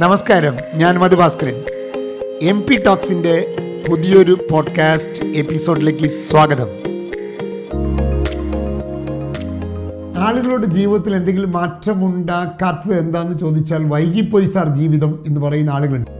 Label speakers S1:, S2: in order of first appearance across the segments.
S1: നമസ്കാരം ഞാൻ Madhu Bhaskaran M P ടോക്സിന്റെ പുതിയൊരു പോഡ്കാസ്റ്റ് എപ്പിസോഡിലേക്ക് സ്വാഗതം. ആളുകളുടെ ജീവിതത്തിൽ എന്തെങ്കിലും മാറ്റമുണ്ടാക്കാത്തത് എന്താണെന്ന് ചോദിച്ചാൽ വൈകിപ്പോയി സാർ ജീവിതം എന്ന് പറയുന്ന ആളുകളുണ്ട്.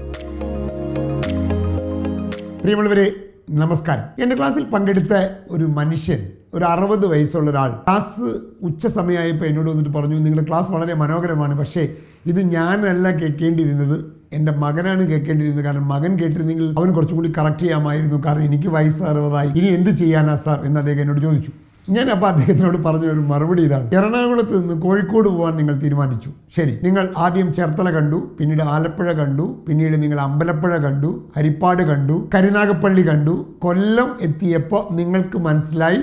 S1: പ്രിയമുള്ളവരെ നമസ്കാരം. എന്റെ ക്ലാസ്സിൽ പങ്കെടുത്ത ഒരു മനുഷ്യൻ ഒരു അറുപത് വയസ്സുള്ള ഒരാൾ ക്ലാസ് ഉച്ച സമയമായപ്പോൾ എന്നോട് വന്നിട്ട് പറഞ്ഞു നിങ്ങളുടെ ക്ലാസ് വളരെ മനോഹരമാണ് പക്ഷേ ഇത് ഞാനല്ല കേൾക്കേണ്ടിയിരുന്നത് എന്റെ മകനാണ് കേൾക്കേണ്ടിയിരുന്നത് കാരണം മകൻ കേട്ടിരുന്നെങ്കിൽ അവൻ കുറച്ചും കൂടി കറക്റ്റ് ചെയ്യാമായിരുന്നു. കാരണം എനിക്ക് വയസ്സ് അറുപതായി. ഇനി എന്ത് ചെയ്യാനാ സാർ എന്ന് അദ്ദേഹം എന്നോട് ചോദിച്ചു. ഞാൻ അപ്പോൾ അദ്ദേഹത്തിനോട് പറഞ്ഞ ഒരു മറുപടി ഇതാണ്. എറണാകുളത്ത് നിന്ന് കോഴിക്കോട് പോകാൻ നിങ്ങൾ തീരുമാനിച്ചു. ശരി. നിങ്ങൾ ആദ്യം ചേർത്തല കണ്ടു പിന്നീട് ആലപ്പുഴ കണ്ടു പിന്നീട് നിങ്ങൾ അമ്പലപ്പുഴ കണ്ടു ഹരിപ്പാട് കണ്ടു കരുനാഗപ്പള്ളി കണ്ടു. കൊല്ലം എത്തിയപ്പോൾ നിങ്ങൾക്ക് മനസ്സിലായി?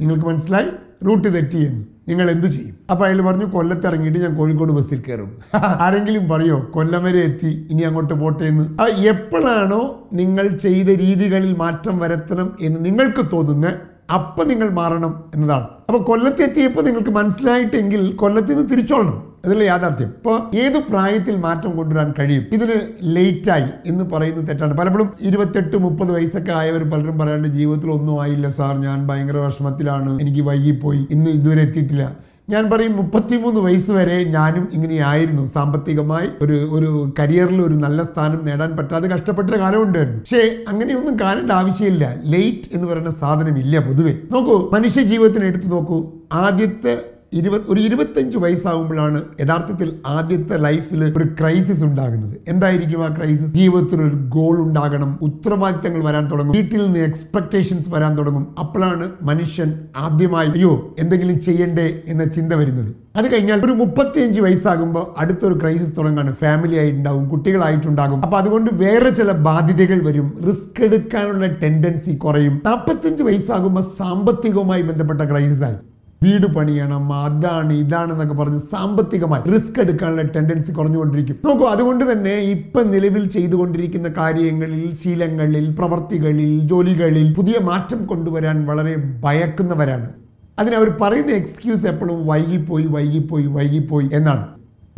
S1: നിങ്ങൾക്ക് മനസ്സിലായി? റൂട്ട് തെറ്റിയെന്ന് നിങ്ങൾ എന്തു ചെയ്യും? അപ്പോൾ അയാൾ പറഞ്ഞു കൊല്ലത്ത് ഇറങ്ങിയിട്ട് ഞാൻ കോഴിക്കോട് ബസ്സിൽ കയറും. ആരെങ്കിലും പറയോ കൊല്ലം വരെ എത്തി ഇനി അങ്ങോട്ട് പോട്ടെ എന്ന്? എപ്പോഴാണോ നിങ്ങൾ ചെയ്ത രീതികളിൽ മാറ്റം വരുത്തണം എന്ന് നിങ്ങൾക്ക് തോന്നുന്ന അപ്പം നിങ്ങൾ മാറണം എന്നതാണ്. അപ്പോൾ കൊല്ലത്തെത്തിയപ്പോൾ നിങ്ങൾക്ക് മനസ്സിലായിട്ടെങ്കിൽ കൊല്ലത്തിൽ നിന്ന് തിരിച്ചോളണം. അതല്ല യാഥാർത്ഥ്യം. ഇപ്പോൾ ഏത് പ്രായത്തിൽ മാറ്റം കൊണ്ടുവരാൻ കഴിയും? ഇതിന് ലേറ്റായി എന്ന് പറയുന്നത് തെറ്റാണ്. പലപ്പോഴും ഇരുപത്തെട്ട് മുപ്പത് വയസ്സൊക്കെ ആയവർ പലരും പറയാണ്ട് ജീവിതത്തിൽ ഒന്നും ആയില്ല സാർ. ഞാൻ ഭയങ്കര വിഷമത്തിലാണ്. എനിക്ക് വൈകിപ്പോയി. ഇന്ന് ഇതുവരെ എത്തിയിട്ടില്ല. ഞാൻ പറയും മുപ്പത്തിമൂന്ന് വയസ്സ് വരെ ഞാനും ഇങ്ങനെയായിരുന്നു. സാമ്പത്തികമായി ഒരു ഒരു കരിയറിൽ ഒരു നല്ല സ്ഥാനം നേടാൻ പറ്റാതെ കഷ്ടപ്പെട്ട കാലം ഉണ്ടായിരുന്നു. പക്ഷേ അങ്ങനെയൊന്നും കാണേണ്ട ആവശ്യമില്ല. ലേറ്റ് എന്ന് പറയുന്ന സാധനമില്ല പൊതുവെ. നോക്കൂ മനുഷ്യ ജീവിതത്തിന് എടുത്തു നോക്കൂ. ആദ്യത്തെ ഇരുപത് ഒരു ഇരുപത്തഞ്ച് വയസ്സാകുമ്പോഴാണ് യഥാർത്ഥത്തിൽ ആദ്യത്തെ ലൈഫിൽ ഒരു ക്രൈസിസ് ഉണ്ടാകുന്നത്. എന്തായിരിക്കും ആ ക്രൈസിസ് ജീവിതത്തിൽ ഒരു ഗോൾ ഉണ്ടാകണം ഉത്തരവാദിത്തങ്ങൾ വരാൻ തുടങ്ങും വീട്ടിൽ നിന്ന് എക്സ്പെക്ടേഷൻസ് വരാൻ തുടങ്ങും. അപ്പോഴാണ് മനുഷ്യൻ ആദ്യമായി അയ്യോ എന്തെങ്കിലും ചെയ്യണ്ടേ എന്ന ചിന്ത വരുന്നത്. അത് കഴിഞ്ഞാൽ ഒരു മുപ്പത്തിയഞ്ച് വയസ്സാകുമ്പോൾ അടുത്തൊരു ക്രൈസിസ് തുടങ്ങാണ്. ഫാമിലി ആയിട്ടുണ്ടാകും കുട്ടികളായിട്ടുണ്ടാകും. അപ്പൊ അതുകൊണ്ട് വേറെ ചില ബാധ്യതകൾ വരും. റിസ്ക് എടുക്കാനുള്ള ടെൻഡൻസി കുറയും. നാൽപ്പത്തഞ്ച് വയസ്സാകുമ്പോൾ സാമ്പത്തികവുമായി ബന്ധപ്പെട്ട ക്രൈസിസ് ആയി. വീട് പണിയണം അതാണ് ഇതാണ് എന്നൊക്കെ പറഞ്ഞ് സാമ്പത്തികമായി റിസ്ക് എടുക്കാനുള്ള ടെൻഡൻസി കുറഞ്ഞുകൊണ്ടിരിക്കും. നോക്കൂ അതുകൊണ്ട് തന്നെ ഇപ്പം നിലവിൽ ചെയ്തുകൊണ്ടിരിക്കുന്ന കാര്യങ്ങളിൽ ശീലങ്ങളിൽ പ്രവർത്തികളിൽ ജോലികളിൽ പുതിയ മാറ്റം കൊണ്ടുവരാൻ വളരെ ഭയക്കുന്നവരാണ്. അതിനവർ പറയുന്ന എക്സ്ക്യൂസ് എപ്പോഴും വൈകിപ്പോയി വൈകിപ്പോയി വൈകിപ്പോയി എന്നാണ്.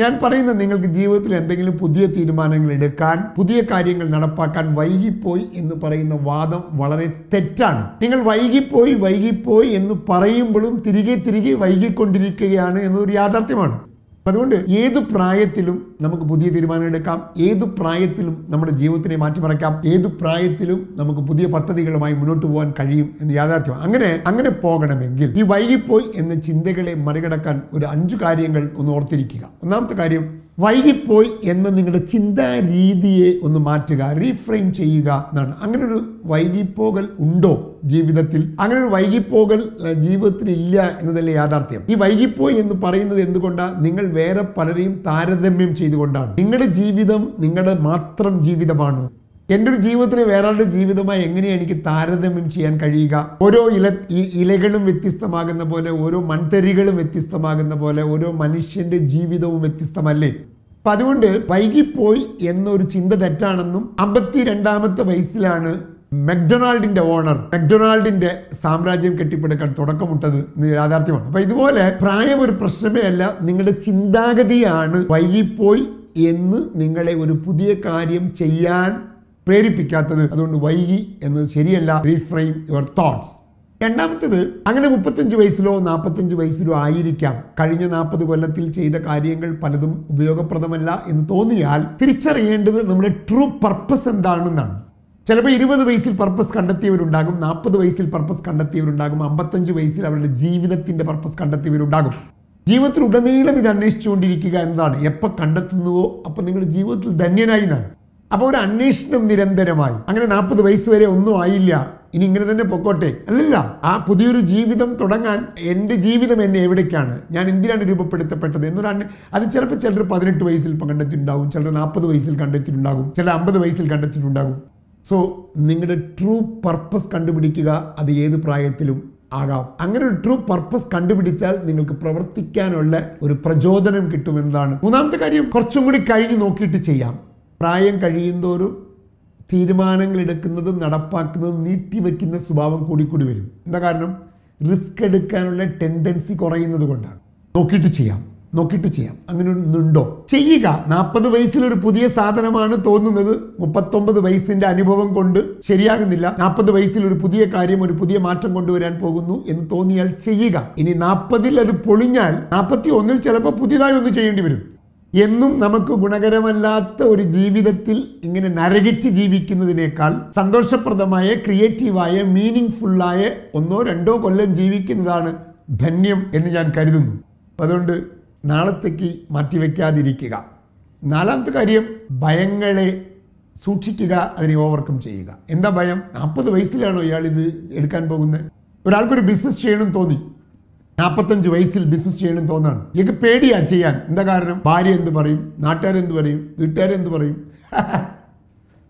S1: ഞാൻ പറയുന്നത് നിങ്ങൾക്ക് ജീവിതത്തിൽ എന്തെങ്കിലും പുതിയ തീരുമാനങ്ങൾ എടുക്കാൻ പുതിയ കാര്യങ്ങൾ നടപ്പാക്കാൻ വൈകിപ്പോയി എന്ന് പറയുന്ന വാദം വളരെ തെറ്റാണ്. നിങ്ങൾ വൈകിപ്പോയി വൈകിപ്പോയി എന്ന് പറയുമ്പോഴും തിരികെ തിരികെ വൈകിക്കൊണ്ടിരിക്കുകയാണ് എന്നൊരു യാഥാർത്ഥ്യമാണ്. അതുകൊണ്ട് ഏത് പ്രായത്തിലും നമുക്ക് പുതിയ തീരുമാനം എടുക്കാം. ഏത് പ്രായത്തിലും നമ്മുടെ ജീവിതത്തിനെ മാറ്റിമറിക്കാം. ഏത് പ്രായത്തിലും നമുക്ക് പുതിയ പദ്ധതികളുമായി മുന്നോട്ട് പോകാൻ കഴിയും എന്ന് യാഥാർത്ഥ്യം. അങ്ങനെ അങ്ങനെ പോകണമെങ്കിൽ ഈ വൈകിപ്പോയി എന്ന ചിന്തകളെ മറികടക്കാൻ ഒരു അഞ്ചു കാര്യങ്ങൾ ഒന്ന് ഓർത്തിരിക്കുക. ഒന്നാമത്തെ കാര്യം വൈകിപ്പോയി എന്ന നിങ്ങളുടെ ചിന്താ രീതിയെ ഒന്ന് മാറ്റുക റീഫ്രെയിം ചെയ്യുക എന്നാണ്. അങ്ങനെ ഒരു വൈകിപ്പോകൽ ഉണ്ടോ? ജീവിതത്തിൽ അങ്ങനെ ഒരു വൈകിപ്പോകൽ ജീവിതത്തിൽ ഇല്ല എന്നതല്ലേ യാഥാർത്ഥ്യം. ഈ വൈകിപ്പോയി എന്ന് പറയുന്നത് എന്തുകൊണ്ടാണ് നിങ്ങൾ വേറെ പലരെയും താരതമ്യം ചെയ്തുകൊണ്ടാണ്. നിങ്ങളുടെ ജീവിതം നിങ്ങളുടെ മാത്രം ജീവിതമാണ്. എന്റെ ഒരു ജീവിതത്തിലെ വേറൊരാളുടെ ജീവിതമായി എങ്ങനെയാണ് എനിക്ക് താരതമ്യം ചെയ്യാൻ കഴിയുക? ഓരോ ഇല ഈ ഇലകളും വ്യത്യസ്തമാകുന്ന പോലെ ഓരോ മൺതരികളും വ്യത്യസ്തമാകുന്ന പോലെ ഓരോ മനുഷ്യന്റെ ജീവിതവും വ്യത്യസ്തമല്ലേ? അപ്പൊ അതുകൊണ്ട് വൈകിപ്പോയി എന്നൊരു ചിന്ത തെറ്റാണെന്നും അമ്പത്തി രണ്ടാമത്തെ വയസ്സിലാണ് മെക്ഡൊണാൾഡിന്റെ ഓണർ മെക്ഡൊണാൾഡിന്റെ സാമ്രാജ്യം കെട്ടിപ്പടുക്കാൻ തുടക്കമിട്ടത് യാഥാർത്ഥ്യമാണ്. അപ്പൊ ഇതുപോലെ പ്രായം ഒരു പ്രശ്നമേ അല്ല നിങ്ങളുടെ ചിന്താഗതിയാണ് വൈകിപ്പോയി എന്ന് നിങ്ങളെ ഒരു പുതിയ കാര്യം ചെയ്യാൻ പ്രേരിപ്പിക്കാത്തത്. അതുകൊണ്ട് വൈകി എന്നത് ശരിയല്ല. റീഫ്രെയിം യുവർ തോട്ട്സ് രണ്ടാമത്തത് അങ്ങനെ മുപ്പത്തഞ്ച് വയസ്സിലോ നാൽപ്പത്തഞ്ച് വയസ്സിലോ ആയിരിക്കാം. കഴിഞ്ഞ നാൽപ്പത് കൊല്ലത്തിൽ ചെയ്ത കാര്യങ്ങൾ പലതും ഉപയോഗപ്രദമല്ല എന്ന് തോന്നിയാൽ തിരിച്ചറിയേണ്ടത് നമ്മുടെ ട്രൂ പർപ്പസ് എന്താണെന്നാണ്. ചിലപ്പോൾ ഇരുപത് വയസ്സിൽ പർപ്പസ് കണ്ടെത്തിയവരുണ്ടാകും നാൽപ്പത് വയസ്സിൽ പർപ്പസ് കണ്ടെത്തിയവരുണ്ടാകും അമ്പത്തഞ്ച് വയസ്സിൽ അവരുടെ ജീവിതത്തിന്റെ പർപ്പസ് കണ്ടെത്തിയവരുണ്ടാകും. ജീവിതത്തിൽ ഉടനീളം ഇത് അന്വേഷിച്ചുകൊണ്ടിരിക്കുക എന്നതാണ്. എപ്പോൾ കണ്ടെത്തുന്നുവോ അപ്പോൾ നിങ്ങൾ ജീവിതത്തിൽ ധന്യനായി എന്നാണ് അപ്പോൾ ഒരു അന്വേഷണം നിരന്തരമായി. അങ്ങനെ നാൽപ്പത് വയസ്സ് വരെ ഒന്നും ആയില്ല. ഇനി ഇങ്ങനെ തന്നെ പൊക്കോട്ടെ. അല്ലല്ല. ആ പുതിയൊരു ജീവിതം തുടങ്ങാൻ എന്റെ ജീവിതം എന്നെ എവിടേക്കാണ്? ഞാൻ എന്തിനാണ് രൂപപ്പെടുത്തപ്പെട്ടത് എന്നൊരു അന്വേ- അത് ചിലപ്പോൾ ചിലർ പതിനെട്ട് വയസ്സിൽ കണ്ടെത്തിയിട്ടുണ്ടാകും ചിലർ നാൽപ്പത് വയസ്സിൽ കണ്ടെത്തിയിട്ടുണ്ടാകും ചിലർ അമ്പത് വയസ്സിൽ കണ്ടെത്തിയിട്ടുണ്ടാകും. സോ നിങ്ങളുടെ ട്രൂ പർപ്പസ് കണ്ടുപിടിക്കുക അത് ഏത് പ്രായത്തിലും ആകാം. അങ്ങനെ ഒരു ട്രൂ പർപ്പസ് കണ്ടുപിടിച്ചാൽ നിങ്ങൾക്ക് പ്രവർത്തിക്കാനുള്ള ഒരു പ്രചോദനം കിട്ടുമെന്നതാണ്. മൂന്നാമത്തെ കാര്യം കുറച്ചും കൂടി കഴിഞ്ഞ് നോക്കിയിട്ട് ചെയ്യാം. പ്രായം കഴിയുന്തോറും തീരുമാനങ്ങൾ എടുക്കുന്നതും നടപ്പാക്കുന്നതും നീട്ടിവെക്കുന്ന സ്വഭാവം കൂടിക്കൂടി വരും. എന്താ കാരണം? റിസ്ക് എടുക്കാനുള്ള ടെൻഡൻസി കുറയുന്നത് കൊണ്ടാണ്. നോക്കിയിട്ട് ചെയ്യാം. നോക്കിയിട്ട് ചെയ്യാം. അങ്ങനെ ഒന്നുണ്ടോ ചെയ്യുക. നാൽപ്പത് വയസ്സിൽ ഒരു പുതിയ സാധനമാണ് തോന്നുന്നത്. മുപ്പത്തൊമ്പത് വയസ്സിന്റെ അനുഭവം കൊണ്ട് ശരിയാകുന്നില്ല. നാൽപ്പത് വയസ്സിൽ ഒരു പുതിയ കാര്യം ഒരു പുതിയ മാറ്റം കൊണ്ടുവരാൻ പോകുന്നു എന്ന് തോന്നിയാൽ ചെയ്യുക. ഇനി നാൽപ്പതിൽ അത് പൊളിഞ്ഞാൽ നാൽപ്പത്തി ഒന്നിൽ ചിലപ്പോൾ പുതിയതായി ഒന്ന് ചെയ്യേണ്ടി വരും. എന്നും നമുക്ക് ഗുണകരമല്ലാത്ത ഒരു ജീവിതത്തിൽ ഇങ്ങനെ നരകിച്ച് ജീവിക്കുന്നതിനേക്കാൾ സന്തോഷപ്രദമായ ക്രിയേറ്റീവായ മീനിങ് ഫുള്ളായ ഒന്നോ രണ്ടോ കൊല്ലം ജീവിക്കുന്നതാണ് ധന്യം എന്ന് ഞാൻ കരുതുന്നു. അതുകൊണ്ട് നാളത്തേക്ക് മാറ്റിവെക്കാതിരിക്കുക. നാലാമത്തെ കാര്യം ഭയങ്ങളെ സൂക്ഷിക്കുക അതിനെ ഓവർകം ചെയ്യുക. എന്താ ഭയം? നാൽപ്പത് വയസ്സിലാണോ ഇയാൾ ഇത് എടുക്കാൻ പോകുന്നത്? ഒരാൾക്കൊരു ബിസിനസ് ചെയ്യണം തോന്നി. നാൽപ്പത്തഞ്ച് വയസ്സിൽ ബിസിനസ് ചെയ്യണം തോന്നാണ്. എനിക്ക് പേടിയാ ചെയ്യാൻ. എന്താ കാരണം? ഭാര്യ എന്ത് പറയും? നാട്ടുകാരെന്ത് പറയും? വീട്ടുകാരെന്ത് പറയും?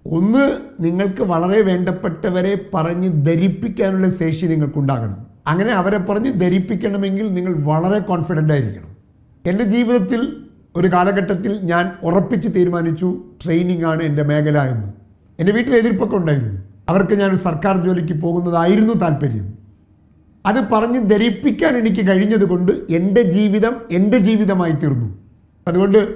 S1: ഒന്ന് നിങ്ങൾക്ക് വളരെ വേണ്ടപ്പെട്ടവരെ പറഞ്ഞ് ധരിപ്പിക്കാനുള്ള ശേഷി നിങ്ങൾക്കുണ്ടാകണം. അങ്ങനെ അവരെ പറഞ്ഞ് ധരിപ്പിക്കണമെങ്കിൽ നിങ്ങൾ വളരെ കോൺഫിഡന്റ് ആയിരിക്കണം. എന്റെ ജീവിതത്തിൽ ഒരു കാലഘട്ടത്തിൽ ഞാൻ ഉറപ്പിച്ച് തീരുമാനിച്ചു ട്രെയിനിങ് ആണ് എന്റെ മേഖല എന്ന്. എന്റെ വീട്ടിൽ എതിർപ്പൊക്കെ ഉണ്ടായിരുന്നു. അവർക്ക് ഞാൻ സർക്കാർ ജോലിക്ക് പോകുന്നതായിരുന്നു താല്പര്യം. അത് പറഞ്ഞ് ധരിപ്പിക്കാൻ എനിക്ക് കഴിഞ്ഞതുകൊണ്ട് എന്റെ ജീവിതം എന്റെ ജീവിതമായി തീർന്നു. അതുകൊണ്ട്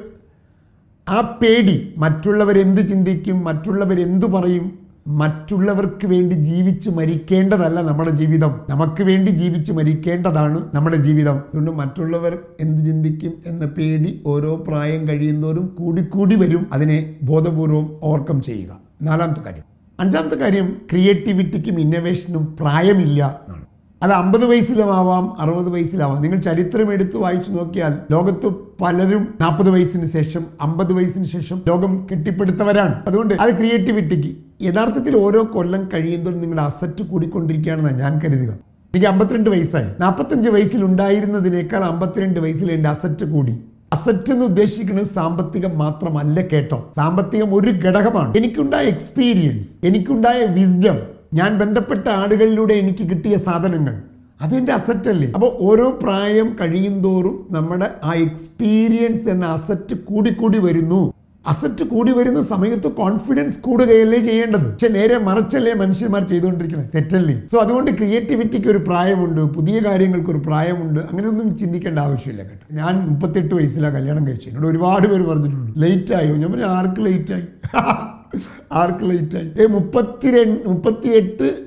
S1: ആ പേടി മറ്റുള്ളവരെന്ത് ചിന്തിക്കും മറ്റുള്ളവരെന്തു പറയും മറ്റുള്ളവർക്ക് വേണ്ടി ജീവിച്ച് മരിക്കേണ്ടതല്ല നമ്മുടെ ജീവിതം. നമുക്ക് വേണ്ടി ജീവിച്ച് മരിക്കേണ്ടതാണ് നമ്മുടെ ജീവിതം. അതുകൊണ്ട് മറ്റുള്ളവർ എന്ത് ചിന്തിക്കും എന്ന പേടി ഓരോ പ്രായം കഴിയുന്നവരും കൂടിക്കൂടി വരും. അതിനെ ബോധപൂർവം ഓവർകം ചെയ്യുക. നാലാമത്തെ കാര്യം. അഞ്ചാമത്തെ കാര്യം ക്രിയേറ്റിവിറ്റിക്കും ഇന്നോവേഷനും പ്രായമില്ല എന്നാണ്. അത് അമ്പത് വയസ്സിലുമാവാം അറുപത് വയസ്സിലാവാം. നിങ്ങൾ ചരിത്രം എടുത്ത് വായിച്ചു നോക്കിയാൽ ലോകത്ത് പലരും നാൽപ്പത് വയസ്സിന് ശേഷം അമ്പത് വയസ്സിന് ശേഷം ലോകം കെട്ടിപ്പടുത്തവരാണ്. അതുകൊണ്ട് അത് ക്രിയേറ്റിവിറ്റിക്ക് യഥാർത്ഥത്തിൽ ഓരോ കൊല്ലം കഴിയുമ്പോൾ നിങ്ങളുടെ അസറ്റ് കൂടിക്കൊണ്ടിരിക്കുകയാണെന്നാണ് ഞാൻ കരുതുക. എനിക്ക് അമ്പത്തിരണ്ട് വയസ്സായി. നാൽപ്പത്തഞ്ച് വയസ്സിൽ ഉണ്ടായിരുന്നതിനേക്കാൾ അമ്പത്തിരണ്ട് വയസ്സിൽ എന്റെ അസറ്റ് കൂടി. അസറ്റ് എന്ന് ഉദ്ദേശിക്കുന്നത് സാമ്പത്തികം മാത്രമല്ല കേട്ടോ. സാമ്പത്തികം ഒരു ഘടകമാണ്. എനിക്കുണ്ടായ എക്സ്പീരിയൻസ് എനിക്കുണ്ടായ വിസ്ഡം ഞാൻ ബന്ധപ്പെട്ട ആളുകളിലൂടെ എനിക്ക് കിട്ടിയ സാധനങ്ങൾ അതെന്റെ അസറ്റ് അല്ലേ? അപ്പോൾ ഓരോ പ്രായം കഴിയുന്തോറും നമ്മുടെ ആ എക്സ്പീരിയൻസ് എന്ന അസറ്റ് കൂടിക്കൂടി വരുന്നു. അസറ്റ് കൂടി വരുന്ന സമയത്ത് കോൺഫിഡൻസ് കൂടുകയല്ലേ ചെയ്യേണ്ടത്? പക്ഷെ നേരെ മറച്ചല്ലേ മനുഷ്യന്മാർ ചെയ്തുകൊണ്ടിരിക്കുന്നത്? തെറ്റല്ലേ? സോ അതുകൊണ്ട് ക്രിയേറ്റിവിറ്റിക്ക് ഒരു പ്രായമുണ്ട് പുതിയ കാര്യങ്ങൾക്ക് ഒരു പ്രായമുണ്ട് അങ്ങനെയൊന്നും ചിന്തിക്കേണ്ട ആവശ്യമില്ല കേട്ടോ. ഞാൻ മുപ്പത്തെട്ട് വയസ്സിലാണ് കല്യാണം കഴിച്ചത്. എന്നോട് ഒരുപാട് പേര് പറഞ്ഞിട്ടുണ്ട് ലേറ്റ് ആയോ? ഞാൻ പറഞ്ഞു ആർക്ക് ലേറ്റ് ആയി? ആർക്ക് ലേറ്റ് ആയി? ഏ മുപ്പത്തി രണ്ട് മുപ്പത്തിയെട്ട്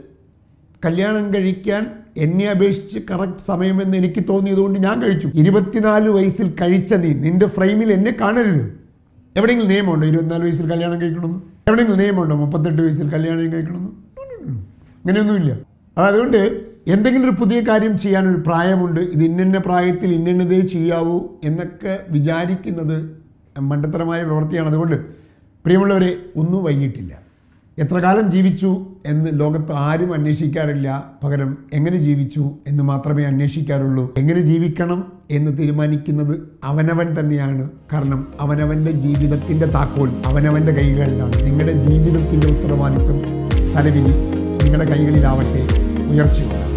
S1: കല്യാണം കഴിക്കാൻ എന്നെ അപേക്ഷിച്ച് കറക്റ്റ് സമയമെന്ന് എനിക്ക് തോന്നിയതുകൊണ്ട് ഞാൻ കഴിച്ചു. ഇരുപത്തിനാല് വയസ്സിൽ കഴിച്ച നീ നിന്റെ ഫ്രെയിമിൽ എന്നെ കാണരുത്. എവിടെയെങ്കിലും നിയമമുണ്ടോ? ഇരുപത്തിനാല് വയസ്സിൽ കല്യാണം കഴിക്കണമെന്ന്? എവിടെയെങ്കിലും നിയമമുണ്ടോ? മുപ്പത്തെട്ട് വയസ്സിൽ കല്യാണം കഴിക്കണമെന്ന്? അങ്ങനെയൊന്നുമില്ല അതുകൊണ്ട് എന്തെങ്കിലും ഒരു പുതിയ കാര്യം ചെയ്യാൻ ഒരു പ്രായമുണ്ട്. ഇത് ഇന്ന പ്രായത്തിൽ ഇന്നതേ ചെയ്യാവൂ എന്നൊക്കെ വിചാരിക്കുന്നത് മണ്ടത്തരമായ പ്രവൃത്തിയാണ്. അതുകൊണ്ട് പ്രിയമുള്ളവരെ ഒന്നും വൈകിട്ടില്ല. എത്ര കാലം ജീവിച്ചു എന്ന് ലോകത്ത് ആരും അന്വേഷിക്കാറില്ല. പകരം എങ്ങനെ ജീവിച്ചു എന്ന് മാത്രമേ അന്വേഷിക്കാറുള്ളൂ. എങ്ങനെ ജീവിക്കണം എന്ന് തീരുമാനിക്കുന്നത് അവനവൻ തന്നെയാണ്. കാരണം അവനവന്റെ ജീവിതത്തിന്റെ താക്കോൽ അവനവന്റെ കൈകളിലാണ്. നിങ്ങളുടെ ജീവിതത്തിന്റെ ഉത്തരവാദിത്വം തലവിധി നിങ്ങളുടെ കൈകളിലാവട്ടെ. ഉയർച്ചയുണ്ട്